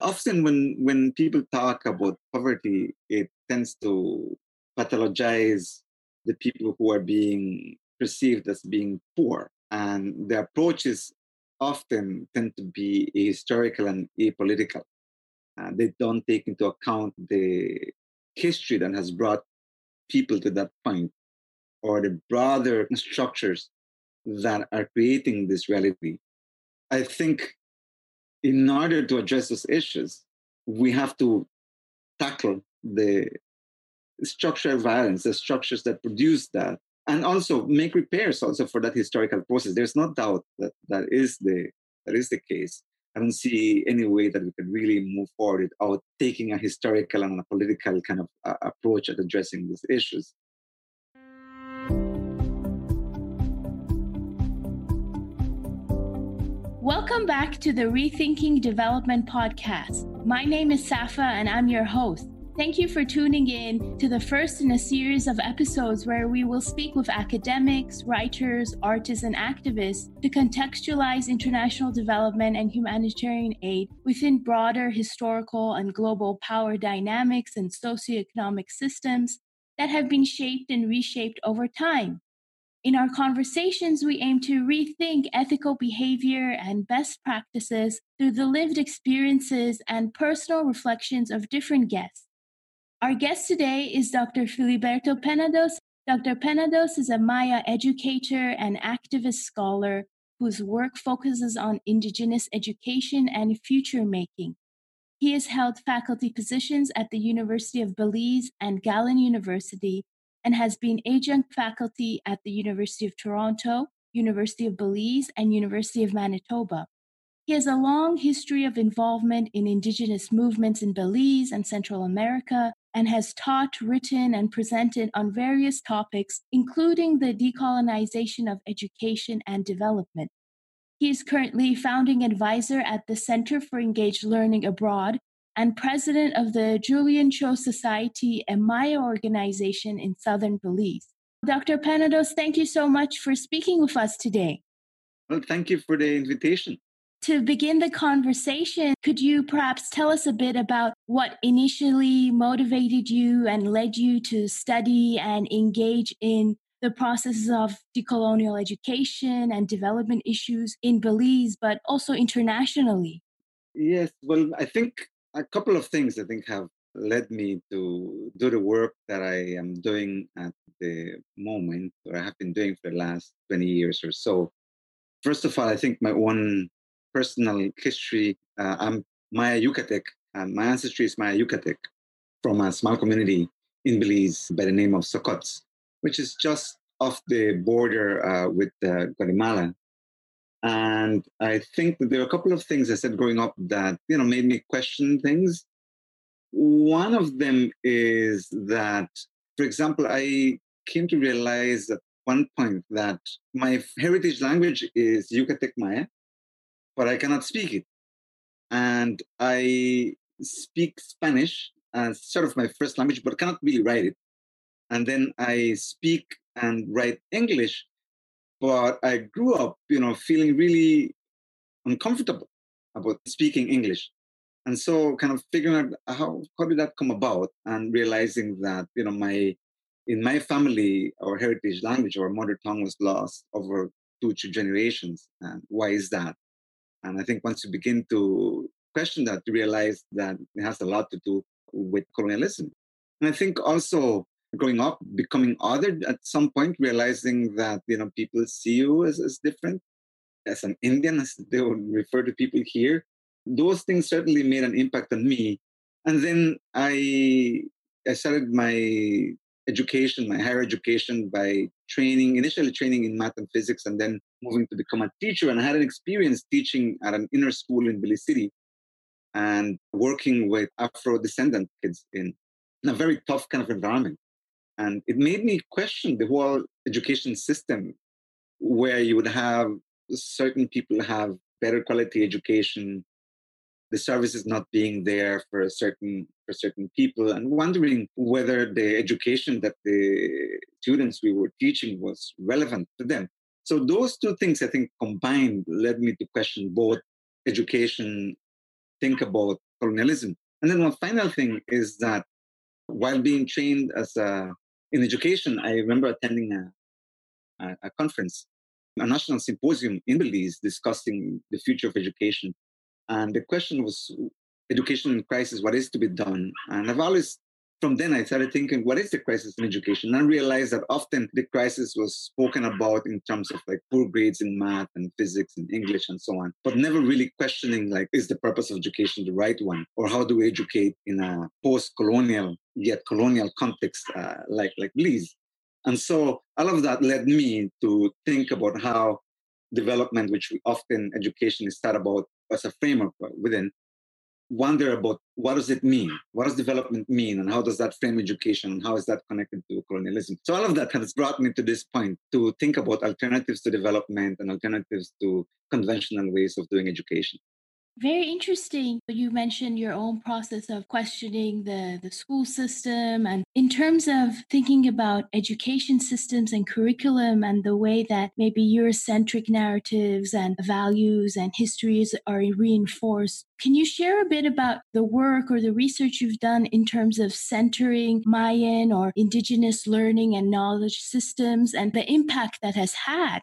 Often, when, when people talk about poverty, it tends to pathologize the people who are being perceived as being poor. And the approaches often tend to be historical and apolitical. Uh, they don't take into account the history that has brought people to that point or the broader structures that are creating this reality. I think in order to address those issues, we have to tackle the structural violence, the structures that produce that, and also make repairs also for that historical process. There's no doubt that that is the that is the case. I don't see any way that we can really move forward without taking a historical and a political kind of uh, approach at addressing these issues. Welcome back to the Rethinking Development podcast. My name is Safa and I'm your host. Thank you for tuning in to the first in a series of episodes where we will speak with academics, writers, artists, and activists to contextualize international development and humanitarian aid within broader historical and global power dynamics and socioeconomic systems that have been shaped and reshaped over time. In our conversations, we aim to rethink ethical behavior and best practices through the lived experiences and personal reflections of different guests. Our guest today is Dr. Filiberto Penados. Dr. Penados is a Maya educator and activist scholar whose work focuses on indigenous education and future making. He has held faculty positions at the University of Belize and Galen University and has been adjunct faculty at the University of Toronto, University of Belize, and University of Manitoba. He has a long history of involvement in Indigenous movements in Belize and Central America and has taught, written, and presented on various topics, including the decolonization of education and development. He is currently founding advisor at the Center for Engaged Learning Abroad and president of the Julian Cho Society, a Maya organization in southern Belize. Dr. Penados, thank you so much for speaking with us today. Well, thank you for the invitation. To begin the conversation, could you perhaps tell us a bit about what initially motivated you and led you to study and engage in the processes of decolonial education and development issues in Belize, but also internationally? Yes, well, I think a couple of things I think have led me to do the work that I am doing at the moment, or I have been doing for the last 20 years or so. First of all, I think my own personal history, uh, I'm Maya Yucatec, and my ancestry is Maya Yucatec from a small community in Belize by the name of Succotz, which is just off the border uh, with uh, Guatemala. And I think there are a couple of things I said growing up that, you know, made me question things. One of them is that, for example, I came to realize at one point that my heritage language is Yucatec Maya, but I cannot speak it. And I speak Spanish as sort of my first language, but cannot really write it. And then I speak and write English, but I grew up, you know, feeling really uncomfortable about speaking English. And so kind of figuring out how, how did that come about and realizing that, you know, my, in my family, our heritage language, our mother tongue was lost over two, three generations. And why is that? And I think once you begin to question that, you realize that it has a lot to do with colonialism. And I think also growing up, becoming othered at some point, realizing that you know people see you as, as different, as an Indian, as they would refer to people here. Those things certainly made an impact on me. And then I I started my education, my higher education, by training, initially training in math and physics, and then moving to become a teacher. And I had an experience teaching at an inner school in Belize City and working with Afro descendant kids in, in a very tough kind of environment. And it made me question the whole education system where you would have certain people have better quality education, the services not being there for certain for certain people, and wondering whether the education that the students we were teaching was relevant to them. So those two things I think combined led me to question both education, think about colonialism. And then one final thing is that while being trained as a, in education, I remember attending a, a, a conference, a national symposium in Belize discussing the future of education. And the question was education in crisis, what is to be done? And I've always from then I started thinking, what is the crisis in education? And I realized that often the crisis was spoken about in terms of like poor grades in math and physics and English and so on, but never really questioning like, is the purpose of education the right one? Or how do we educate in a post-colonial yet colonial context uh, like, like Belize? And so all of that led me to think about how development, which we often education is thought about as a framework within, wonder about what does it mean? What does development mean? And how does that frame education? And how is that connected to colonialism? So all of that has brought me to this point to think about alternatives to development and alternatives to conventional ways of doing education. Very interesting. You mentioned your own process of questioning the, the school system. And in terms of thinking about education systems and curriculum and the way that maybe Eurocentric narratives and values and histories are reinforced, can you share a bit about the work or the research you've done in terms of centering Mayan or indigenous learning and knowledge systems and the impact that has had?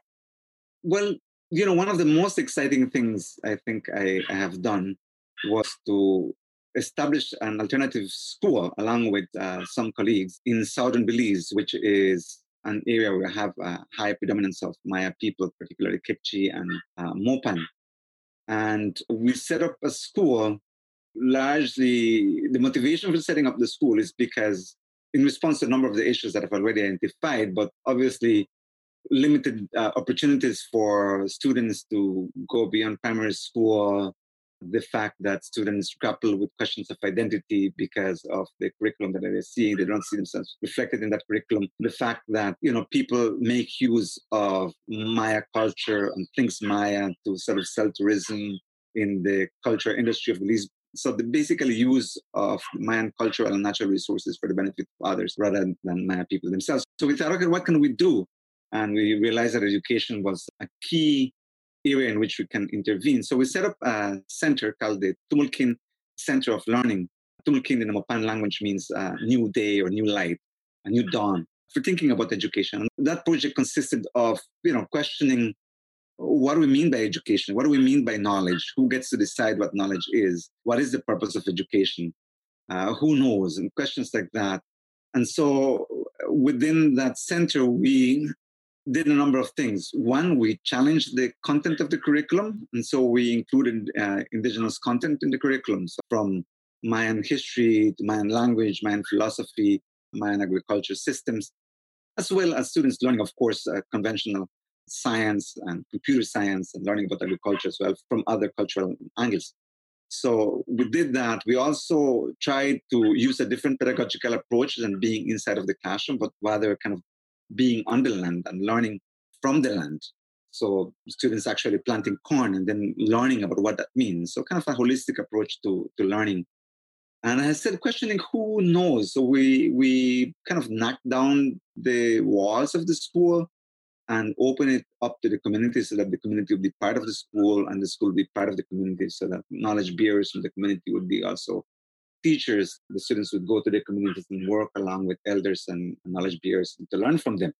Well, you know, one of the most exciting things I think I, I have done was to establish an alternative school along with uh, some colleagues in southern Belize, which is an area where we have a high predominance of Maya people, particularly Kekchi and uh, Mopan. And we set up a school largely, the motivation for setting up the school is because in response to a number of the issues that I've already identified, but obviously limited uh, opportunities for students to go beyond primary school. The fact that students grapple with questions of identity because of the curriculum that they're seeing they don't see themselves reflected in that curriculum. The fact that you know people make use of maya culture and things maya to sort of sell tourism in the culture industry of Belize so the basically use of Mayan cultural and natural resources for the benefit of others rather than Maya people themselves. So we thought, okay, what can we do and we realized that education was a key area in which we can intervene. So we set up a center called the Tumulkin Center of Learning. Tumulkin in the Mopan language means uh, new day or new light, a new dawn for thinking about education. That project consisted of, you know, questioning what do we mean by education? What do we mean by knowledge? Who gets to decide what knowledge is? What is the purpose of education? Uh, who knows? And questions like that. And so within that center, we did a number of things. One, we challenged the content of the curriculum. And so we included uh, indigenous content in the curriculums from Mayan history to Mayan language, Mayan philosophy, Mayan agriculture systems, as well as students learning, of course, uh, conventional science and computer science and learning about agriculture as well from other cultural angles. So we did that. We also tried to use a different pedagogical approach than being inside of the classroom, but rather kind of being on the land and learning from the land. So students actually planting corn and then learning about what that means. So kind of a holistic approach to, to learning. And I said, questioning who knows. So we we kind of knocked down the walls of the school and open it up to the community so that the community would be part of the school and the school would be part of the community so that knowledge bearers from the community would be also teachers, the students would go to their communities and work along with elders and knowledge bearers to learn from them.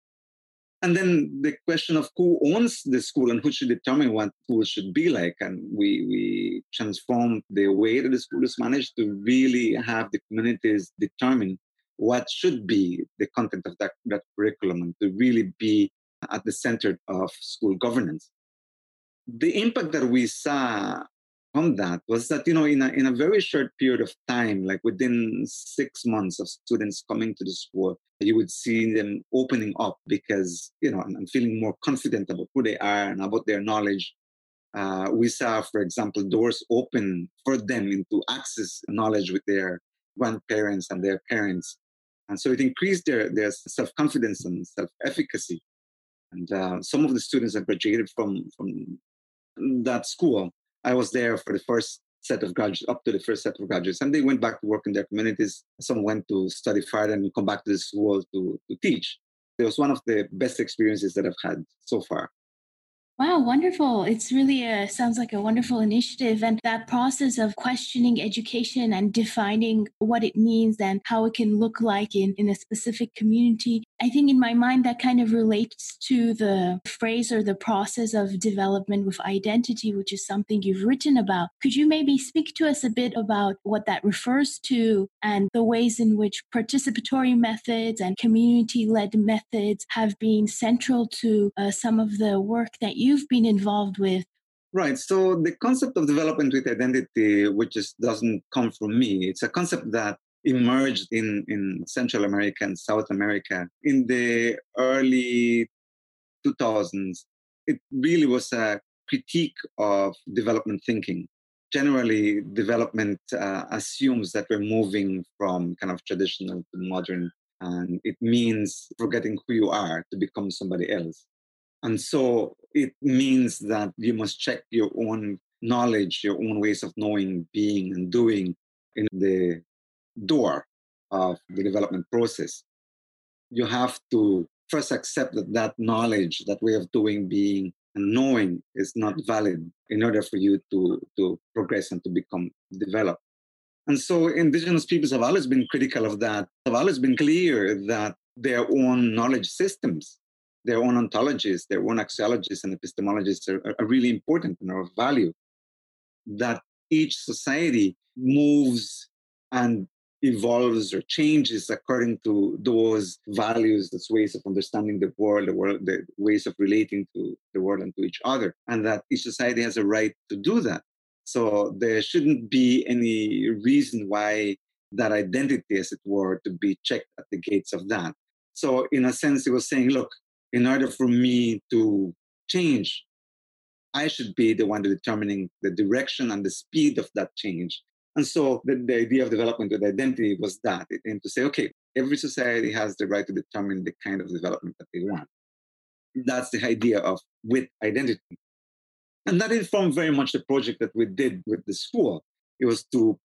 And then the question of who owns the school and who should determine what school should be like. And we, we transformed the way that the school is managed to really have the communities determine what should be the content of that, that curriculum and to really be at the center of school governance. The impact that we saw from that was that you know in a, in a very short period of time like within six months of students coming to the school you would see them opening up because you know and, feeling more confident about who they are and about their knowledge. Uh, we saw for example doors open for them into access knowledge with their grandparents and their parents. And so it increased their, their self-confidence and self-efficacy. And uh, some of the students that graduated from from that school I was there for the first set of graduates, up to the first set of graduates, and they went back to work in their communities. Some went to study further and come back to the school to, to teach. It was one of the best experiences that I've had so far. Wow, wonderful. It's really a sounds like a wonderful initiative and that process of questioning education and defining what it means and how it can look like in, in a specific community. I think in my mind that kind of relates to the phrase or the process of development with identity, which is something you've written about. Could you maybe speak to us a bit about what that refers to and the ways in which participatory methods and community led methods have been central to uh, some of the work that you you've been involved with. Right. So the concept of development with identity, which just doesn't come from me, it's a concept that emerged in, in Central America and South America in the early 2000s. It really was a critique of development thinking. Generally, development uh, assumes that we're moving from kind of traditional to modern, and it means forgetting who you are to become somebody else. And so it means that you must check your own knowledge, your own ways of knowing, being, and doing in the door of the development process. You have to first accept that that knowledge, that way of doing, being, and knowing is not valid in order for you to, to progress and to become developed. And so indigenous peoples have always been critical of that, have always been clear that their own knowledge systems their own ontologies, their own axiologies and epistemologies are, are really important and are of value. That each society moves and evolves or changes according to those values, those ways of understanding the world, the world, the ways of relating to the world and to each other, and that each society has a right to do that. So there shouldn't be any reason why that identity, as it were, to be checked at the gates of that. So in a sense, it was saying, look, in order for me to change, I should be the one determining the direction and the speed of that change. And so the, the idea of development with identity was that, and to say, okay, every society has the right to determine the kind of development that they want. That's the idea of with identity. And that informed very much the project that we did with the school. It was to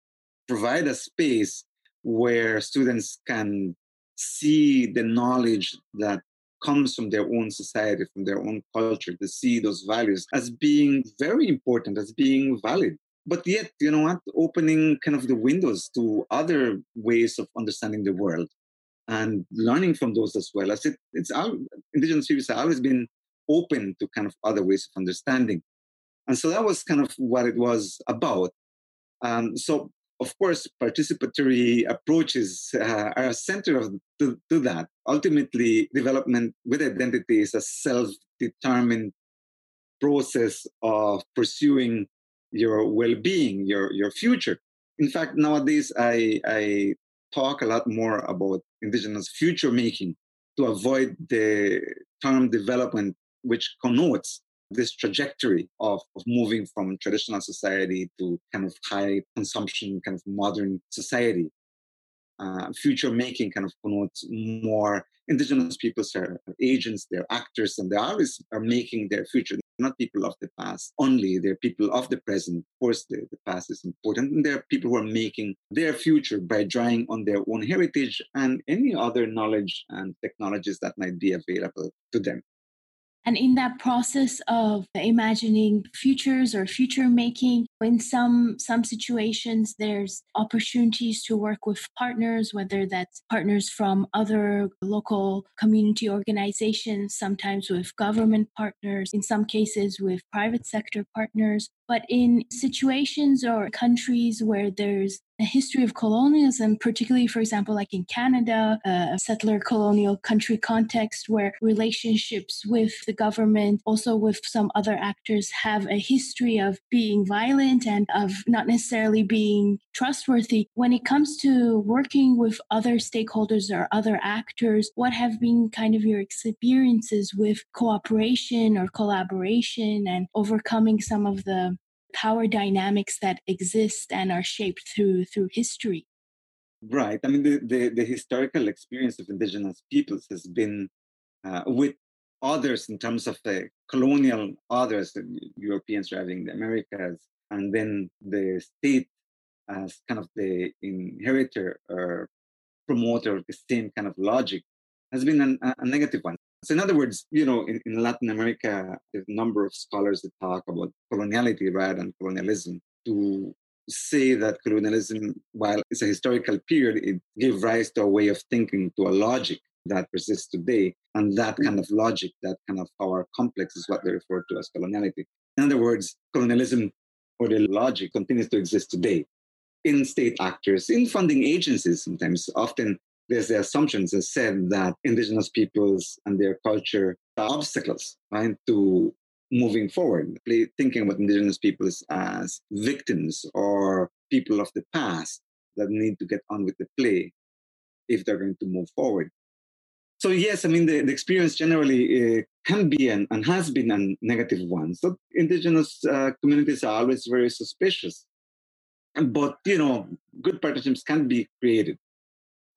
provide a space where students can see the knowledge that comes from their own society, from their own culture, to see those values as being very important, as being valid. But yet, you know what, opening kind of the windows to other ways of understanding the world and learning from those as well. As it, it's our indigenous peoples have always been open to kind of other ways of understanding. And so that was kind of what it was about. Um, so of course, participatory approaches uh, are a center of, to, to that. Ultimately, development with identity is a self-determined process of pursuing your well-being, your your future. In fact, nowadays I I talk a lot more about indigenous future making to avoid the term development, which connotes this trajectory of, of moving from traditional society to kind of high consumption, kind of modern society. Uh, future making kind of connotes more indigenous peoples are agents, they're actors, and they always are making their future. Not people of the past only, they're people of the present. Of course, the, the past is important, and they're people who are making their future by drawing on their own heritage and any other knowledge and technologies that might be available to them. And in that process of imagining futures or future making, in some some situations there's opportunities to work with partners, whether that's partners from other local community organizations, sometimes with government partners, in some cases with private sector partners. But in situations or countries where there's a history of colonialism, particularly, for example, like in Canada, a settler colonial country context where relationships with the government, also with some other actors, have a history of being violent and of not necessarily being trustworthy. When it comes to working with other stakeholders or other actors, what have been kind of your experiences with cooperation or collaboration and overcoming some of the power dynamics that exist and are shaped through through history. Right. I mean, the, the, the historical experience of indigenous peoples has been uh, with others in terms of the colonial others, the Europeans driving the Americas, and then the state as kind of the inheritor or promoter of the same kind of logic has been an, a negative one. So, in other words, you know, in, in Latin America, there's a number of scholars that talk about coloniality rather than colonialism to say that colonialism, while it's a historical period, it gave rise to a way of thinking, to a logic that persists today. And that hmm. kind of logic, that kind of power complex is what they refer to as coloniality. In other words, colonialism or the logic continues to exist today in state actors, in funding agencies sometimes. Often there's the assumptions that said that indigenous peoples and their culture are obstacles right, to moving forward, thinking about indigenous peoples as victims or people of the past that need to get on with the play if they're going to move forward. So yes, I mean the, the experience generally uh, can be an, and has been a negative one. So indigenous uh, communities are always very suspicious, but you know good partnerships can be created.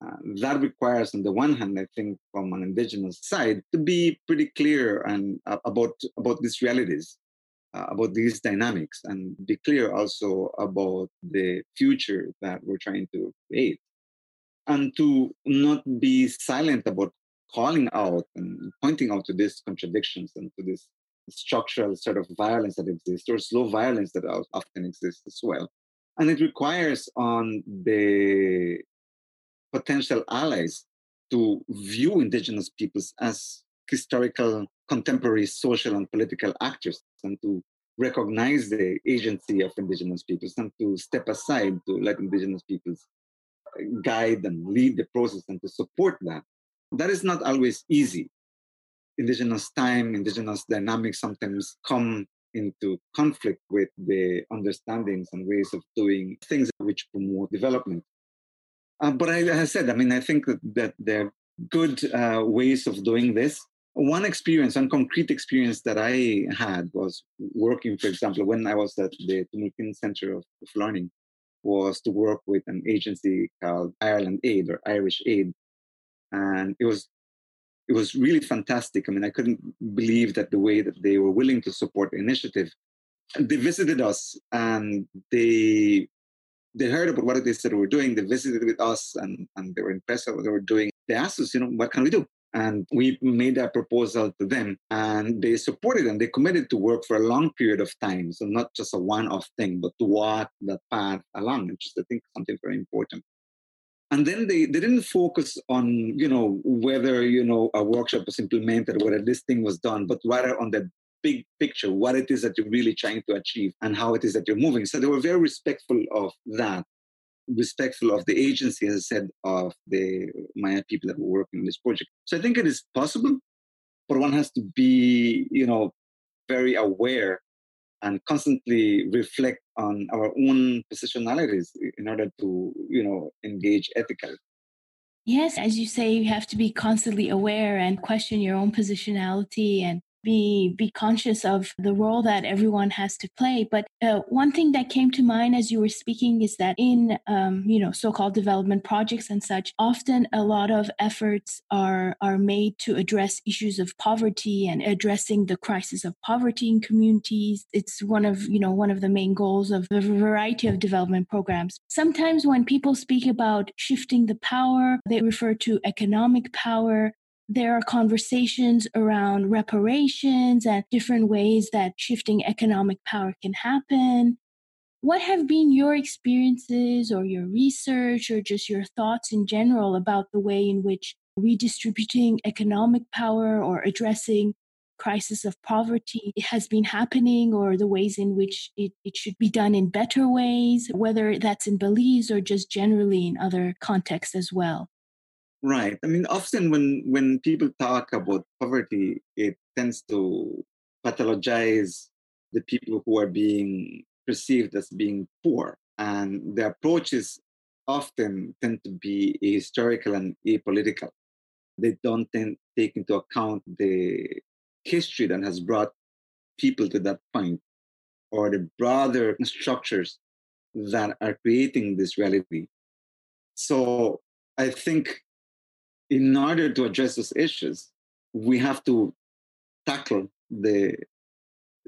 Uh, that requires, on the one hand, I think, from an indigenous side, to be pretty clear and uh, about about these realities, uh, about these dynamics, and be clear also about the future that we're trying to create, and to not be silent about calling out and pointing out to these contradictions and to this structural sort of violence that exists or slow violence that often exists as well. And it requires on the potential allies to view indigenous peoples as historical, contemporary social and political actors and to recognize the agency of indigenous peoples and to step aside to let indigenous peoples guide and lead the process and to support that that is not always easy. Indigenous time, indigenous dynamics sometimes come into conflict with the understandings and ways of doing things which promote development. Uh, but I, as I said, I mean, I think that, there are good uh, ways of doing this. One experience, one concrete experience that I had was working, for example, when I was at the Tumulkin Center of, of Learning, was to work with an agency called Ireland Aid or Irish Aid, and it was it was really fantastic. I mean, I couldn't believe that the way that they were willing to support the initiative. They visited us and they they heard about what they said we were doing. They visited with us and, and they were impressed with what they were doing. They asked us, you know, what can we do? And we made a proposal to them and they supported and they committed to work for a long period of time. So not just a one-off thing, but to walk that path along, which is I think something very important and then they, they didn't focus on you know whether you know a workshop was implemented whether this thing was done but rather on the big picture what it is that you're really trying to achieve and how it is that you're moving. So they were very respectful of that respectful of the agency as i said of the maya people that were working on this project. So i think it is possible but one has to be you know very aware and constantly reflect on our own positionalities in order to you know engage ethically. Yes as you say you have to be constantly aware and question your own positionality and be be conscious of the role that everyone has to play. But uh, one thing that came to mind as you were speaking is that in um, you know so-called development projects and such often a lot of efforts are are made to address issues of poverty and addressing the crisis of poverty in communities. It's one of you know one of the main goals of a variety of development programs. Sometimes when people speak about shifting the power they refer to economic power there are conversations around reparations and different ways that shifting economic power can happen. What have been your experiences or your research or just your thoughts in general about the way in which redistributing economic power or addressing crisis of poverty has been happening or the ways in which it, it should be done in better ways, whether that's in Belize or just generally in other contexts as well? Right. I mean, often when when people talk about poverty, it tends to pathologize the people who are being perceived as being poor, and the approaches often tend to be historical and apolitical. They don't tend take into account the history that has brought people to that point, or the broader structures that are creating this reality. So I think in order to address those issues, we have to tackle the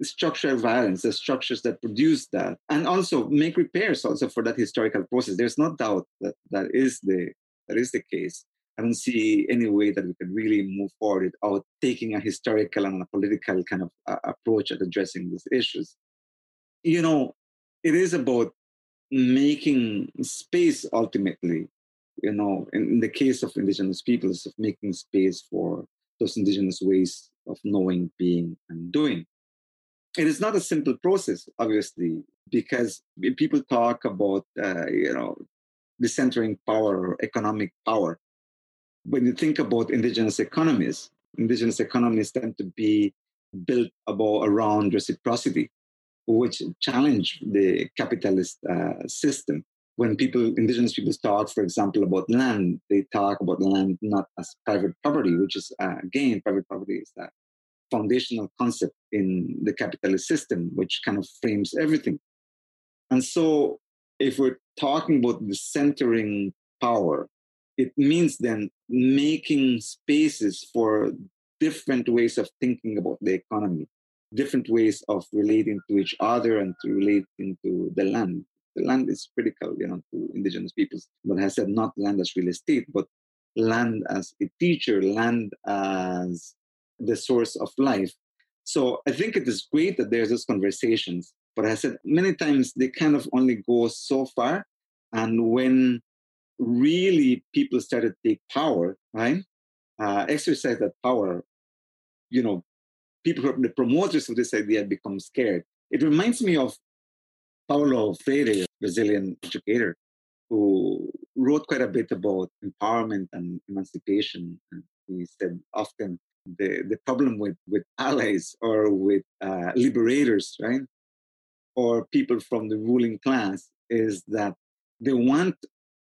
structural violence, the structures that produce that, and also make repairs also for that historical process. There's no doubt that that is the that is the case. I don't see any way that we can really move forward without taking a historical and a political kind of uh, approach at addressing these issues. You know, it is about making space ultimately, you know, in, in the case of indigenous peoples, of making space for those indigenous ways of knowing, being, and doing. It is not a simple process, obviously, because people talk about, uh, you know, decentering power or economic power. When you think about indigenous economies, indigenous economies tend to be built about around reciprocity, which challenge the capitalist uh, system. When people, indigenous people talk, for example, about land, they talk about land not as private property, which is, uh, again, private property is that foundational concept in the capitalist system, which kind of frames everything. And so, if we're talking about the centering power, it means then making spaces for different ways of thinking about the economy, different ways of relating to each other and to relating to the land. The land is critical, you know, to indigenous peoples. But I said not land as real estate, but land as a teacher, land as the source of life. So I think it is great that there's these conversations. But I said many times they kind of only go so far. And when really people started to take power, right? Uh, exercise that power, you know, people who are the promoters of this idea become scared. It reminds me of Paulo Freire, Brazilian educator, who wrote quite a bit about empowerment and emancipation. And he said often the, the problem with, with allies or with uh, liberators, right? Or people from the ruling class is that they want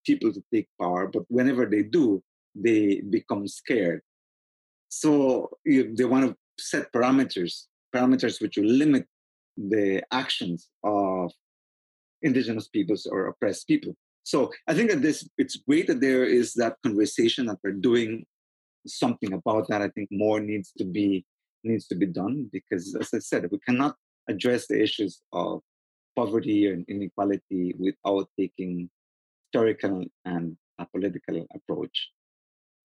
people to take power, but whenever they do, they become scared. So you, they want to set parameters, parameters which will limit the actions of indigenous peoples or oppressed people. So I think that this it's great that there is that conversation that we're doing something about that. I think more needs to be needs to be done because, as I said, we cannot address the issues of poverty and inequality without taking historical and a political approach.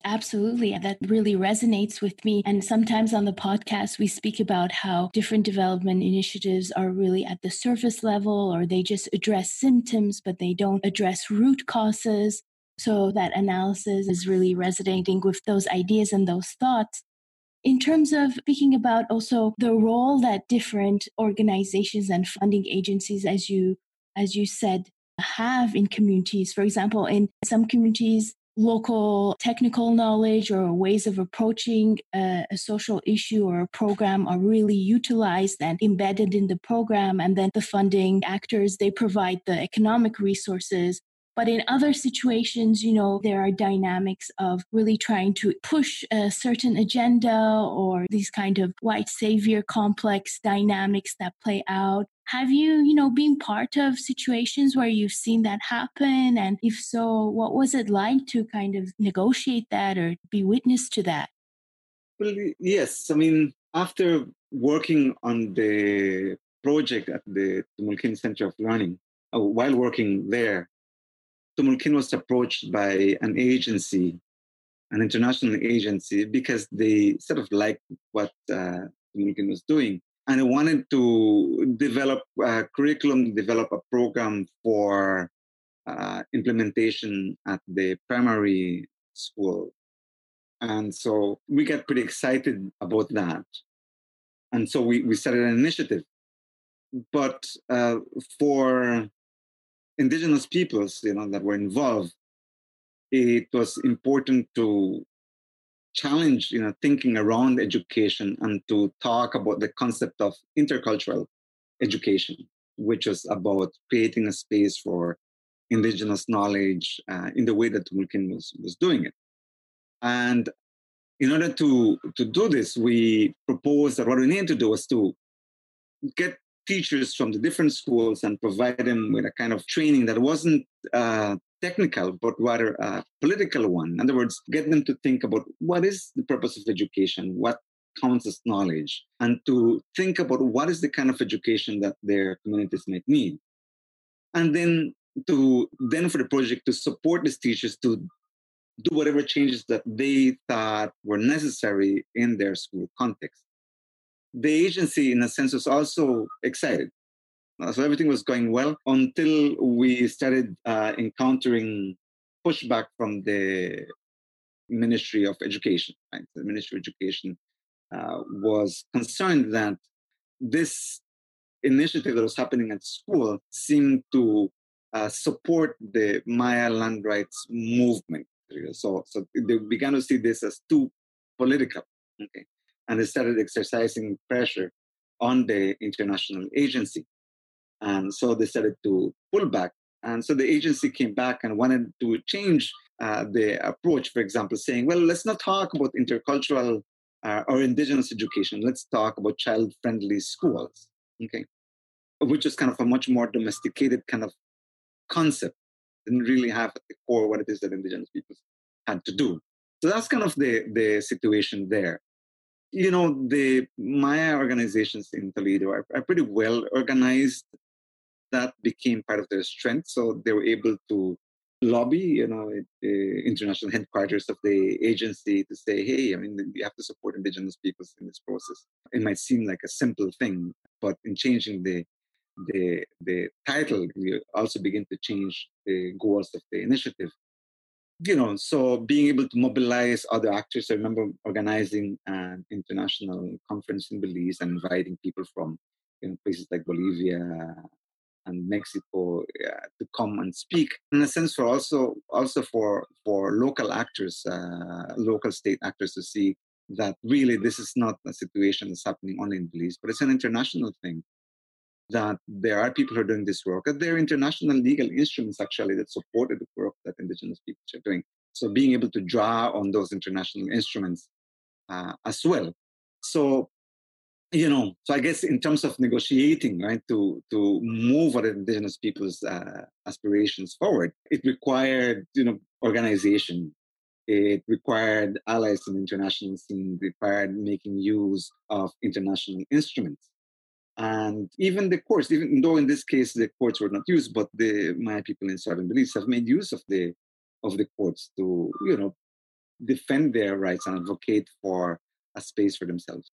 Absolutely. That really resonates with me. And sometimes on the podcast, we speak about how different development initiatives are really at the surface level or they just address symptoms, but they don't address root causes. So that analysis is really resonating with those ideas and those thoughts. In terms of speaking about also the role that different organizations and funding agencies, as you as you said, have in communities. For example, in some communities, local technical knowledge or ways of approaching a, a, social issue or a program are really utilized and embedded in the program and then the funding actors they provide the economic resources but in other situations, you know, there are dynamics of really trying to push a certain agenda or these kind of white savior complex dynamics that play out. Have you, you know, been part of situations where you've seen that happen? And if so, what was it like to kind of negotiate that or be witness to that? Well, yes. I mean, after working on the project at the Tumulkin Center of Learning, uh, while working there, Tumulkin was approached by an agency, an international agency, because they sort of liked what uh, Tumulkin was doing. And they wanted to develop a curriculum, develop a program for uh, implementation at the primary school. And so we got pretty excited about that. And so we, we started an initiative. But uh, for indigenous peoples, you know, that were involved, it was important to challenge, you know, thinking around education and to talk about the concept of intercultural education, which is about creating a space for indigenous knowledge uh, in the way that Tumulkin was, was doing it. And in order to, to do this, we proposed that what we need to do was to get teachers from the different schools and provide them with a kind of training that wasn't uh, technical, but rather a political one. In other words, get them to think about what is the purpose of education, what counts as knowledge, and to think about what is the kind of education that their communities might need. And then to then for the project to support these teachers to do whatever changes that they thought were necessary in their school context. The agency, in a sense, was also excited. Uh, so everything was going well until we started uh, encountering pushback from the Ministry of Education. Right? The Ministry of Education uh, was concerned that this initiative that was happening at school seemed to uh, support the Maya land rights movement. So, so they began to see this as too political, okay, and they started exercising pressure on the international agency, and so they started to pull back. And so the agency came back and wanted to change uh, the approach. For example, saying, "Well, let's not talk about intercultural uh, or indigenous education. Let's talk about child-friendly schools." Okay, which is kind of a much more domesticated kind of concept didn't really have at the core what it is that indigenous peoples had to do. So that's kind of the, the situation there. You know, the Maya organizations in Toledo are, are pretty well organized. That became part of their strength. So they were able to lobby, you know, the international headquarters of the agency to say, hey, I mean, you have to support indigenous peoples in this process. It might seem like a simple thing, but in changing the the the title you also begin to change the goals of the initiative you know so being able to mobilize other actors i remember organizing an international conference in belize and inviting people from you know, places like bolivia and mexico uh, to come and speak in a sense for also also for for local actors uh, local state actors to see that really this is not a situation that's happening only in belize but it's an international thing that there are people who are doing this work, and there are international legal instruments actually that supported the work that indigenous people are doing. So being able to draw on those international instruments uh, as well. So, you know, so I guess in terms of negotiating, right, to to move other indigenous people's uh, aspirations forward, it required, you know, organization. It required allies in the international scene. It required making use of international instruments and even the courts, even though in this case the courts were not used, but the Maya people in southern Belize have made use of the of the courts to, you know, defend their rights and advocate for a space for themselves.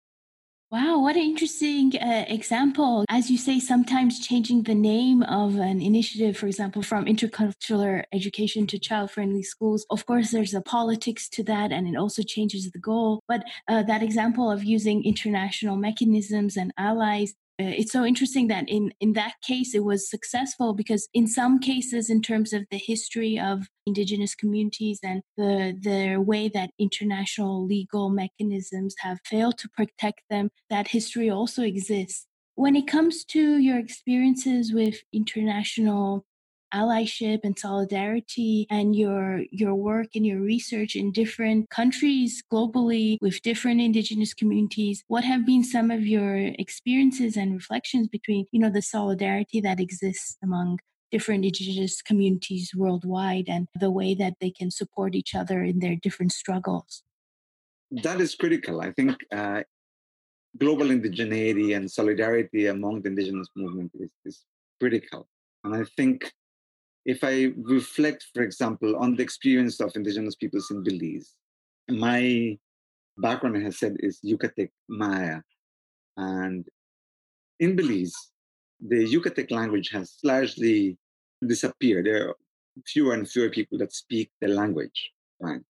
Wow, what an interesting uh, example. As you say, sometimes changing the name of an initiative, for example, from intercultural education to child friendly schools, of course, there's a politics to that and it also changes the goal. But uh, that example of using international mechanisms and allies Uh, it's so interesting that in in that case it was successful because in some cases in terms of the history of indigenous communities and the the way that international legal mechanisms have failed to protect them that history also exists. When it comes to your experiences with international allyship and solidarity and your your work and your research in different countries globally with different indigenous communities what have been some of your experiences and reflections between you know the solidarity that exists among different indigenous communities worldwide and the way that they can support each other in their different struggles? That is critical. I think uh, global indigeneity and solidarity among the indigenous movement is, is critical. And i think if I reflect, for example, on the experience of indigenous peoples in Belize, my background, I said, is Yucatec Maya. And in Belize, the Yucatec language has largely disappeared. There are fewer and fewer people that speak the language, right?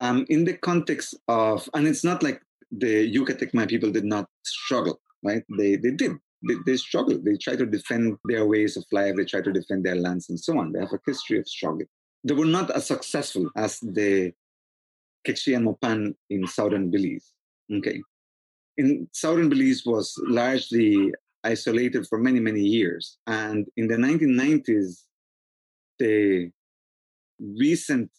Um, in the context of, and it's not like the Yucatec Maya people did not struggle, right? They, they did they, they struggle. They try to defend their ways of life. They try to defend their lands and so on. They have a history of struggle. They were not as successful as the Kekchi and Mopan in southern Belize. Okay. In southern Belize was largely isolated for many, many years. And in the 1990s, the recent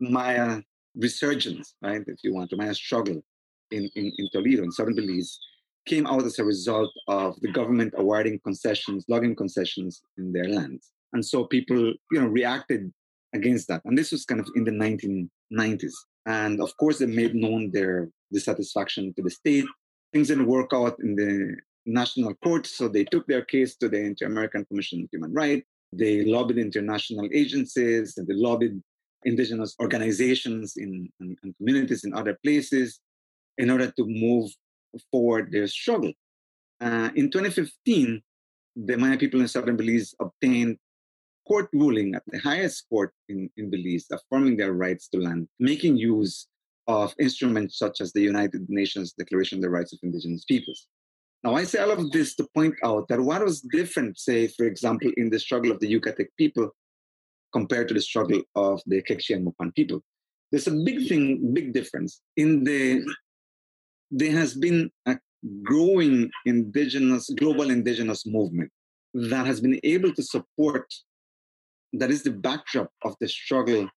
Maya resurgence, right, if you want, the Maya struggle in, in, in Toledo, in southern Belize, came out as a result of the government awarding concessions, logging concessions in their lands. And so people, you know, reacted against that. And this was kind of in the 1990s. And of course, they made known their dissatisfaction to the state. Things didn't work out in the national court, so they took their case to the Inter-American Commission on Human Rights. They lobbied international agencies and they lobbied indigenous organizations in, in, in communities in other places in order to move forward their struggle. Uh, in 2015, the Maya people in southern Belize obtained court ruling at the highest court in, in Belize affirming their rights to land, making use of instruments such as the United Nations Declaration of the Rights of Indigenous Peoples. Now, I say all of this to point out that what was different, say, for example, in the struggle of the Yucatec people compared to the struggle of the Kekchi and Mopan people. There's a big thing, big difference. In the there has been a growing indigenous, global indigenous movement that has been able to support, that is the backdrop of the struggle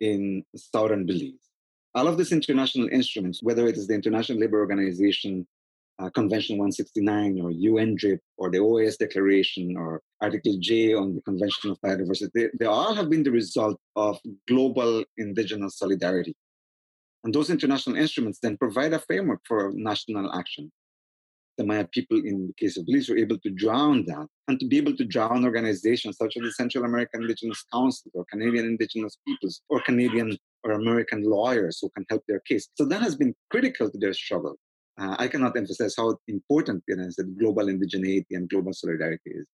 in Southern Belize. All of these international instruments, whether it is the International Labour Organization, uh, Convention 169 or UNDRIP or the OAS Declaration or Article J on the Convention of Biodiversity, they, they all have been the result of global indigenous solidarity. And those international instruments then provide a framework for national action. The Maya people, in the case of Belize, were able to drown that and to be able to drown organizations such as the Central American Indigenous Council or Canadian Indigenous Peoples or Canadian or American lawyers who can help their case. So that has been critical to their struggle. Uh, I cannot emphasize how important you know, global indigeneity and global solidarity is.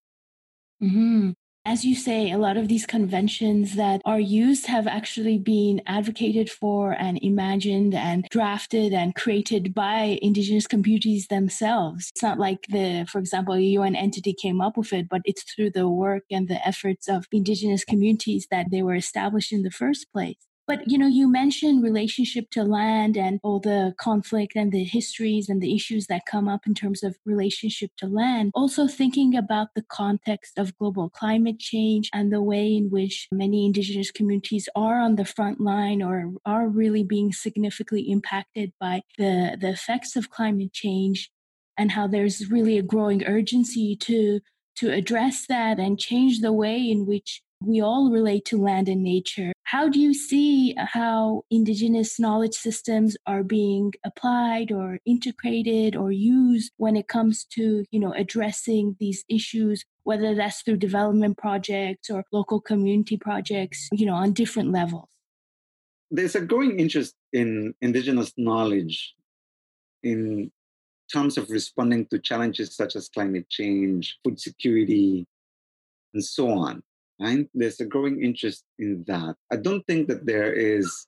Mm-hmm. As you say, a lot of these conventions that are used have actually been advocated for and imagined and drafted and created by indigenous communities themselves. It's not like the, for example, a UN entity came up with it, but it's through the work and the efforts of indigenous communities that they were established in the first place. But you know, you mentioned relationship to land and all the conflict and the histories and the issues that come up in terms of relationship to land. Also thinking about the context of global climate change and the way in which many indigenous communities are on the front line or are really being significantly impacted by the, the effects of climate change and how there's really a growing urgency to to address that and change the way in which we all relate to land and nature. How do you see how indigenous knowledge systems are being applied or integrated or used when it comes to, you know, addressing these issues, whether that's through development projects or local community projects, you know, on different levels? There's a growing interest in indigenous knowledge in terms of responding to challenges such as climate change, food security, and so on. And there's a growing interest in that. I don't think that there is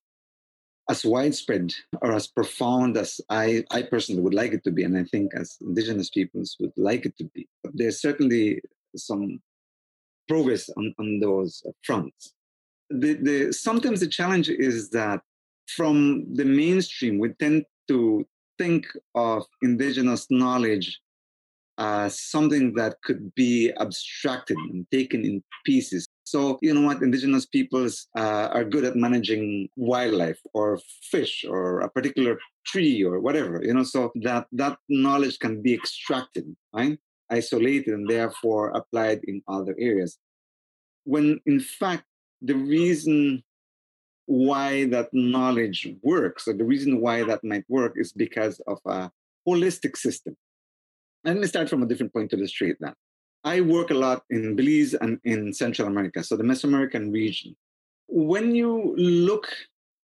as widespread or as profound as I, I personally would like it to be, and I think as indigenous peoples would like it to be. But there's certainly some progress on, on those fronts. The, the, sometimes the challenge is that from the mainstream, we tend to think of indigenous knowledge uh, something that could be abstracted and taken in pieces. So, you know what, indigenous peoples uh, are good at managing wildlife or fish or a particular tree or whatever, you know, so that that knowledge can be extracted, right? Isolated and therefore applied in other areas. When in fact, the reason why that knowledge works, or the reason why that might work, is because of a holistic system let me start from a different point to illustrate that. I work a lot in Belize and in Central America, so the Mesoamerican region. When you look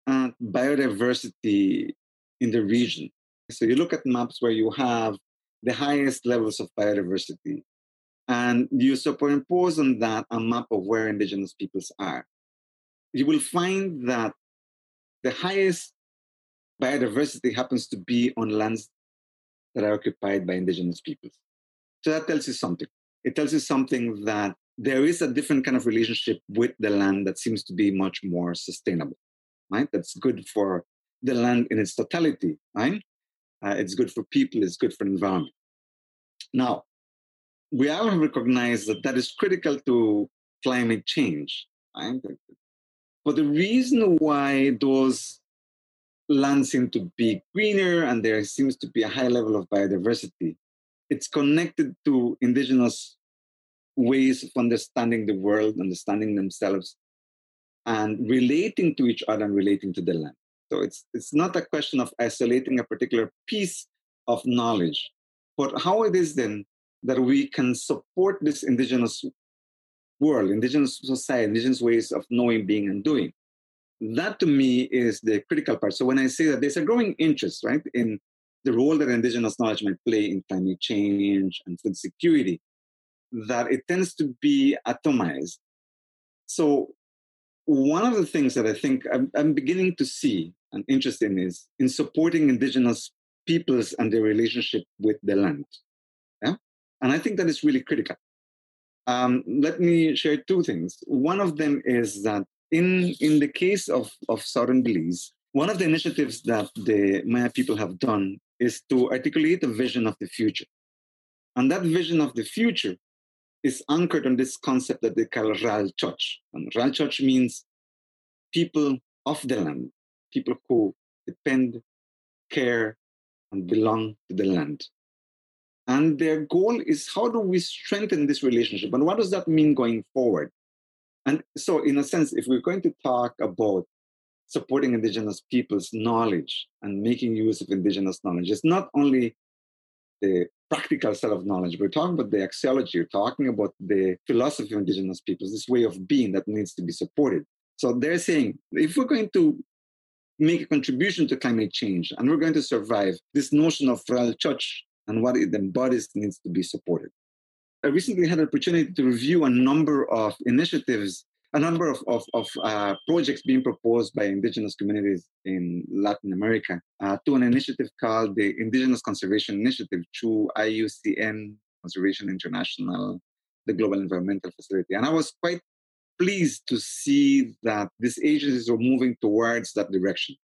at biodiversity in the region, so you look at maps where you have the highest levels of biodiversity, and you superimpose on that a map of where indigenous peoples are, you will find that the highest biodiversity happens to be on lands that are occupied by indigenous peoples. So that tells you something. It tells you something that there is a different kind of relationship with the land that seems to be much more sustainable, right? That's good for the land in its totality, right? Uh, it's good for people, it's good for environment. Now, we all recognize that that is critical to climate change, right? But the reason why those land seem to be greener and there seems to be a high level of biodiversity. It's connected to indigenous ways of understanding the world, understanding themselves, and relating to each other and relating to the land. So it's it's not a question of isolating a particular piece of knowledge, but how it is then that we can support this indigenous world, indigenous society, indigenous ways of knowing, being, and doing that to me is the critical part. So when I say that there's a growing interest, right, in the role that indigenous knowledge might play in climate change and food security, that it tends to be atomized. So one of the things that I think I'm, I'm beginning to see and interest in is in supporting indigenous peoples and their relationship with the land. Yeah? And I think that is really critical. Um, let me share two things. One of them is that in, in the case of, of southern Belize, one of the initiatives that the Maya people have done is to articulate a vision of the future. And that vision of the future is anchored on this concept that they call Ral Ch'och'. And Ral Ch'och' means people of the land, people who depend, care, and belong to the land. And their goal is how do we strengthen this relationship? And what does that mean going forward? And so, in a sense, if we're going to talk about supporting Indigenous people's knowledge and making use of Indigenous knowledge, it's not only the practical set of knowledge, we're talking about the axiology, we're talking about the philosophy of Indigenous peoples, this way of being that needs to be supported. So they're saying if we're going to make a contribution to climate change and we're going to survive, this notion of Ral Ch'och' and what it embodies needs to be supported. I recently had an opportunity to review a number of initiatives, a number of, of, of uh, projects being proposed by indigenous communities in Latin America uh, to an initiative called the Indigenous Conservation Initiative through IUCN, Conservation International, the Global Environmental Facility. And I was quite pleased to see that these agencies are moving towards that direction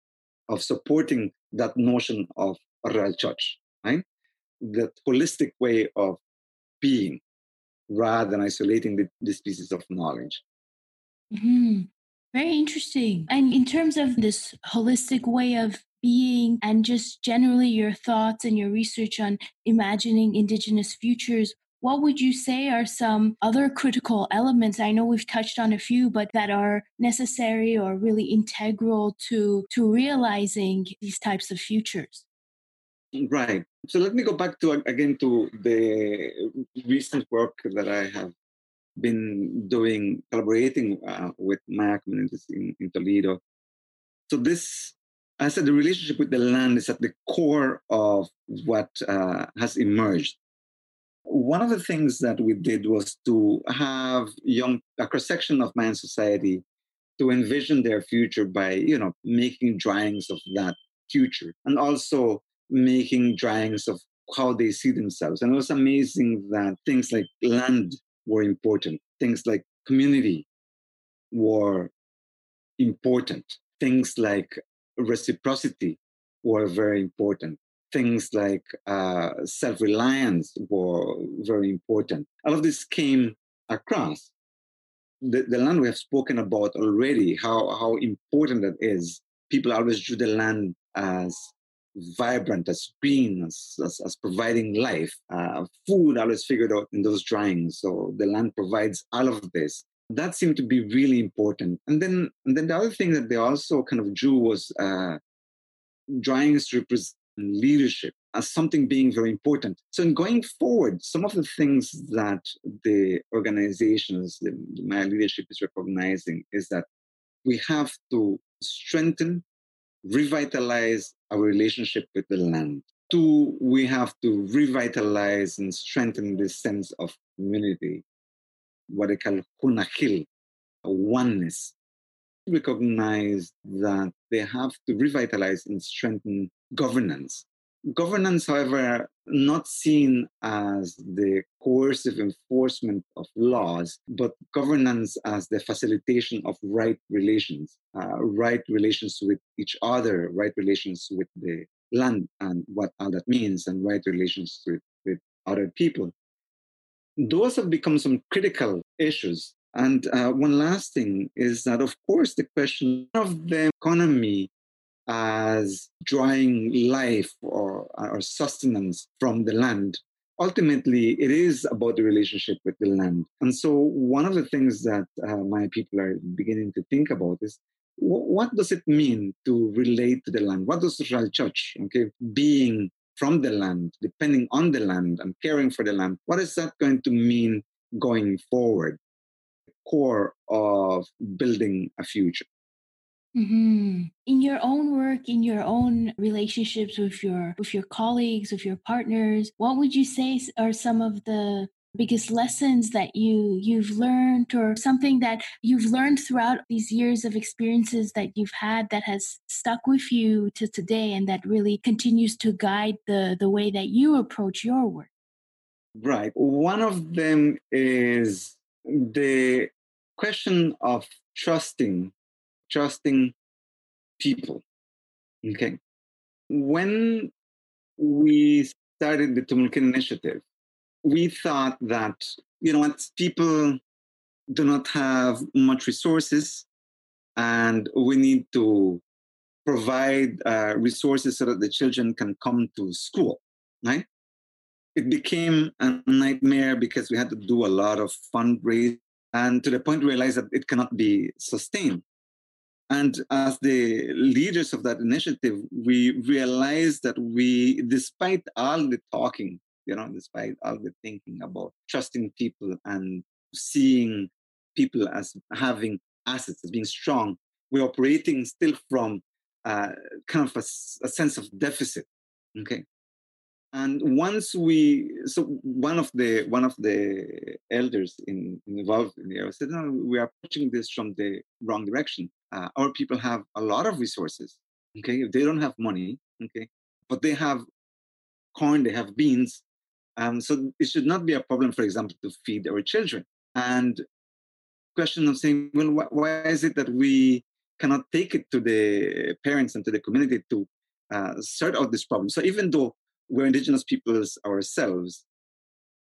of supporting that notion of Ral Ch'och', right? That holistic way of being rather than isolating the, these pieces of knowledge. Mm-hmm. Very interesting. And in terms of this holistic way of being and just generally your thoughts and your research on imagining Indigenous futures, what would you say are some other critical elements? I know we've touched on a few, but that are necessary or really integral to, to realizing these types of futures. Right. So let me go back to again to the recent work that I have been doing, collaborating uh, with Maya communities in, in Toledo. So this, I said, the relationship with the land is at the core of what uh, has emerged one of the things that we did was to have young a cross section of Mayan society to envision their future by you know making drawings of that future and also making drawings of how they see themselves and it was amazing that things like land were important things like community were important things like reciprocity were very important things like uh, self reliance were very important. All of this came across. The, the land we have spoken about already, how, how important that is. People always drew the land as vibrant, as being, as, as, as providing life. Uh, food always figured out in those drawings. So the land provides all of this. That seemed to be really important. And then, and then the other thing that they also kind of drew was uh, drawings represent leadership as something being very important. So, in going forward, some of the things that the organizations, the, my leadership is recognizing is that we have to strengthen, revitalize our relationship with the land. Two, we have to revitalize and strengthen the sense of community, what they call hunahil, oneness. Recognize that they have to revitalize and strengthen governance. Governance, however, not seen as the coercive enforcement of laws, but governance as the facilitation of right relations, uh, right relations with each other, right relations with the land and what all that means, and right relations with, with other people. Those have become some critical issues and uh, one last thing is that, of course, the question of the economy as drawing life or, or sustenance from the land. Ultimately, it is about the relationship with the land. And so, one of the things that uh, my people are beginning to think about is what does it mean to relate to the land? What does Ral Ch'och', okay, being from the land, depending on the land and caring for the land, what is that going to mean going forward? Core of building a future. Mm-hmm. In your own work, in your own relationships with your with your colleagues, with your partners, what would you say are some of the biggest lessons that you you've learned or something that you've learned throughout these years of experiences that you've had that has stuck with you to today and that really continues to guide the the way that you approach your work right one of them is the question of trusting trusting people okay when we started the Tumul K'in initiative we thought that, you know what, people do not have much resources and we need to provide uh, resources so that the children can come to school, right? It became a nightmare because we had to do a lot of fundraising and to the point we realized that it cannot be sustained. And as the leaders of that initiative, we realized that we, despite all the talking you know, despite all the thinking about trusting people and seeing people as having assets, as being strong, we're operating still from uh, kind of a, a, sense of deficit. Okay. And once we, so one of the one of the elders in, involved in the area said, "No, we are approaching this from the wrong direction. Uh, our people have a lot of resources. Okay, they don't have money. Okay, but they have corn, they have beans, um, so it should not be a problem, for example, to feed our children. And question of saying, well, wh- why is it that we cannot take it to the parents and to the community to uh, sort out this problem? So even though we're indigenous peoples ourselves,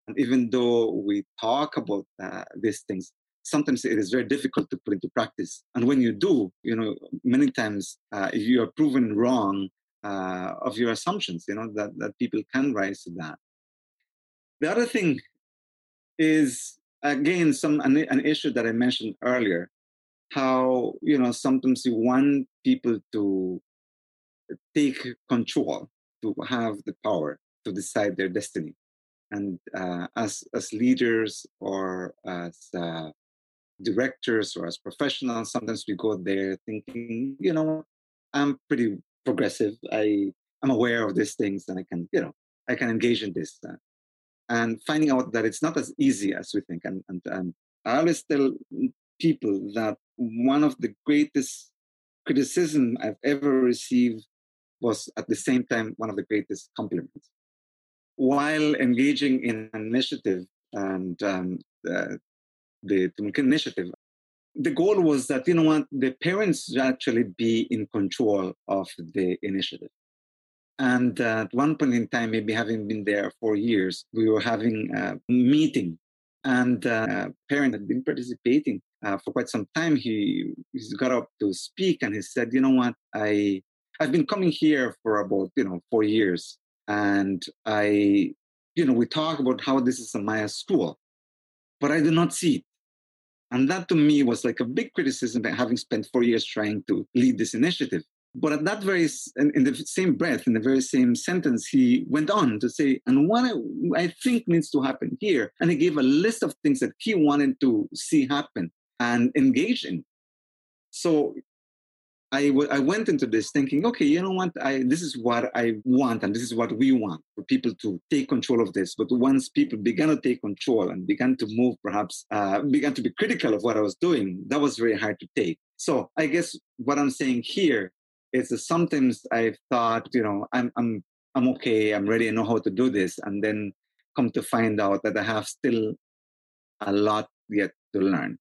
and even though we talk about uh, these things, sometimes it is very difficult to put into practice. And when you do, you know, many times uh, you are proven wrong uh, of your assumptions, you know, that, that people can rise to that. The other thing is again some an, an issue that I mentioned earlier, how you know sometimes you want people to take control, to have the power to decide their destiny, and uh, as as leaders or as uh, directors or as professionals, sometimes we go there thinking, you know, I'm pretty progressive. I I'm aware of these things, and I can, you know, I can engage in this. Uh, and finding out that it's not as easy as we think. And, and, and I always tell people that one of the greatest criticism I've ever received was at the same time one of the greatest compliments. While engaging in an initiative and um, the, the Tumul K'in initiative, the goal was that, you know what, the parents actually be in control of the initiative. And uh, at one point in time, maybe having been there for years, we were having a meeting, and uh, a parent had been participating uh, for quite some time. He, he got up to speak, and he said, "You know what? I I've been coming here for about you know four years, and I, you know, we talk about how this is a Maya school, but I do not see it." And that to me was like a big criticism, having spent four years trying to lead this initiative. But at that very, in the same breath, in the very same sentence, he went on to say, and what I, I think needs to happen here. And he gave a list of things that he wanted to see happen and engage in. So I, w- I went into this thinking, okay, you know what? I, this is what I want, and this is what we want for people to take control of this. But once people began to take control and began to move, perhaps uh, began to be critical of what I was doing, that was very hard to take. So I guess what I'm saying here is that sometimes I've thought, you know, I'm I'm I'm okay, I'm ready, I know how to do this, and then come to find out that I have still a lot yet to learn.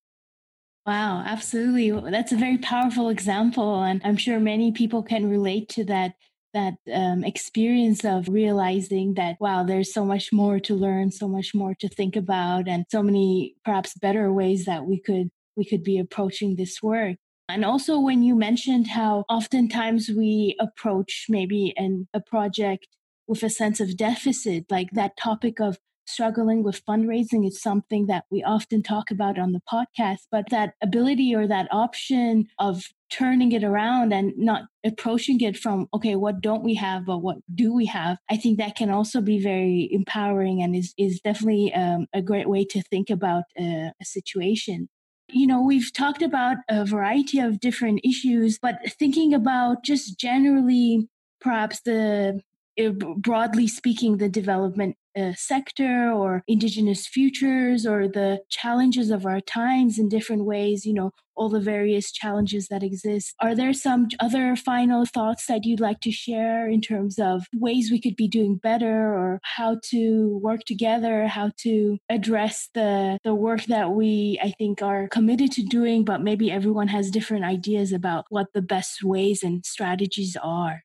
Wow, absolutely. That's a very powerful example, and I'm sure many people can relate to that that um, experience of realizing that wow there's so much more to learn so much more to think about and so many perhaps better ways that we could we could be approaching this work and also, when you mentioned how oftentimes we approach maybe an, a project with a sense of deficit, like that topic of struggling with fundraising is something that we often talk about on the podcast. But that ability or that option of turning it around and not approaching it from, okay, what don't we have, but what do we have? I think that can also be very empowering and is, is definitely um, a great way to think about a, situation You know, we've talked about a variety of different issues, but thinking about just generally perhaps the uh, broadly speaking, the development sector or indigenous futures or the challenges of our times in different ways, you know, all the various challenges that exist. Are there some other final thoughts that you'd like to share in terms of ways we could be doing better or how to work together, how to address the, the work that we, I think, are committed to doing, but maybe everyone has different ideas about what the best ways and strategies are?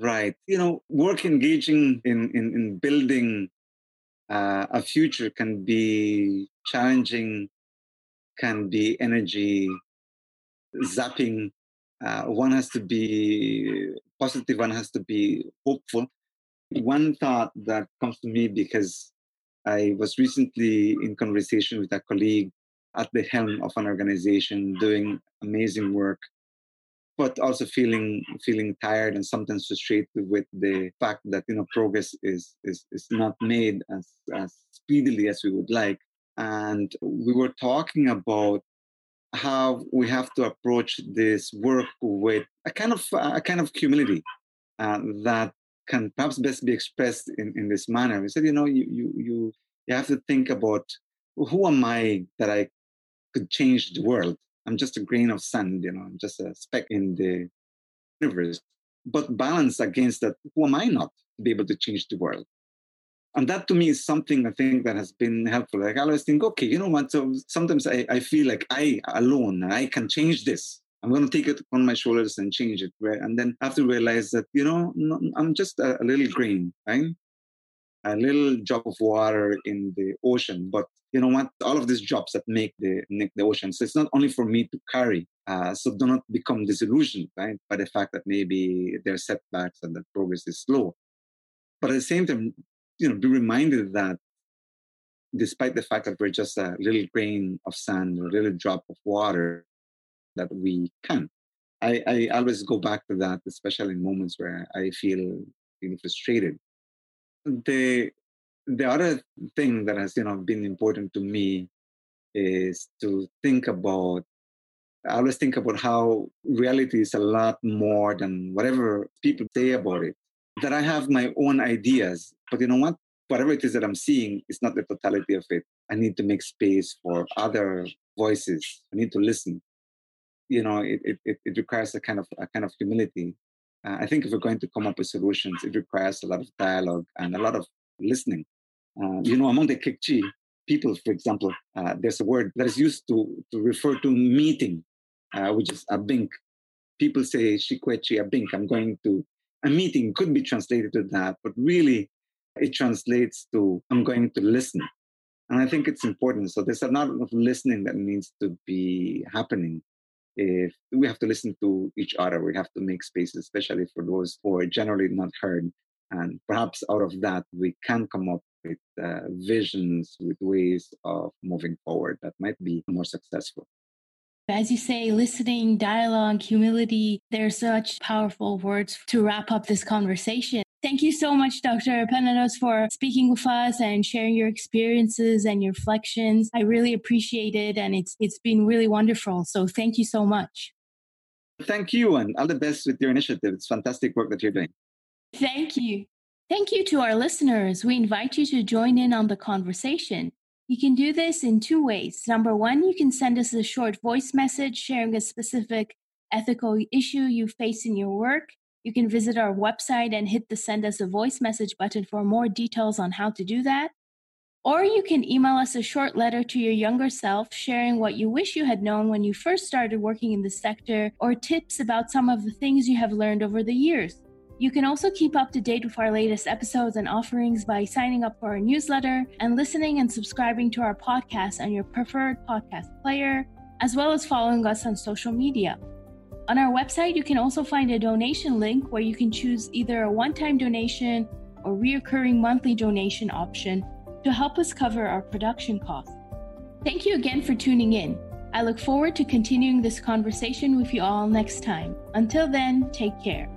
Right. You know, work engaging in, in, in building uh, a future can be challenging, can be energy zapping. Uh, one has to be positive, one has to be hopeful. One thought that comes to me because I was recently in conversation with a colleague at the helm of an organization doing amazing work but also feeling feeling tired and sometimes frustrated with the fact that you know progress is is, is not made as, as speedily as we would like and we were talking about how we have to approach this work with a kind of a kind of humility uh, that can perhaps best be expressed in, in this manner. We said, you know, you, you you you have to think about who am I that I could change the world I'm just a grain of sand, you know, I'm just a speck in the universe. But balance against that, who am I not to be able to change the world? And that to me is something I think that has been helpful. Like I always think, okay, you know what? So sometimes I, I feel like I alone, I can change this. I'm going to take it on my shoulders and change it. Right? And then I have to realize that, you know, I'm just a, a little grain, right? A little drop of water in the ocean, but you know what all of these jobs that make the make the ocean. So it's not only for me to carry uh, so do not become disillusioned right by the fact that maybe there are setbacks and that progress is slow. But at the same time you know be reminded that despite the fact that we're just a little grain of sand or a little drop of water that we can I, I always go back to that especially in moments where i feel feeling frustrated. The the other thing that has you know been important to me is to think about I always think about how reality is a lot more than whatever people say about it. That I have my own ideas, but you know what? Whatever it is that I'm seeing is not the totality of it. I need to make space for other voices. I need to listen. You know, it, it, it requires a kind of a kind of humility. Uh, I think if we're going to come up with solutions, it requires a lot of dialogue and a lot of listening. Uh, you know, among the Kekchi people, for example, uh, there's a word that is used to, to refer to meeting, uh, which is a. People say shikwechi a. I'm going to a meeting could be translated to that, but really it translates to I'm going to listen. And I think it's important. So there's a lot of listening that needs to be happening. If we have to listen to each other, we have to make space, especially for those who are generally not heard. And perhaps out of that, we can come up with uh, visions, with ways of moving forward that might be more successful. As you say, listening, dialogue, humility, they're such powerful words to wrap up this conversation. Thank you so much, Dr. Penados, for speaking with us and sharing your experiences and your reflections. I really appreciate it, and it's it's been really wonderful. So thank you so much. Thank you, and all the best with your initiative. It's fantastic work that you're doing. Thank you. Thank you to our listeners. We invite you to join in on the conversation. You can do this in two ways. Number one, you can send us a short voice message sharing a specific ethical issue you face in your work. You can visit our website and hit the send us a voice message button for more details on how to do that. Or you can email us a short letter to your younger self sharing what you wish you had known when you first started working in the sector or tips about some of the things you have learned over the years. You can also keep up to date with our latest episodes and offerings by signing up for our newsletter and listening and subscribing to our podcast on your preferred podcast player, as well as following us on social media. On our website, you can also find a donation link where you can choose either a one time donation or reoccurring monthly donation option to help us cover our production costs. Thank you again for tuning in. I look forward to continuing this conversation with you all next time. Until then, take care.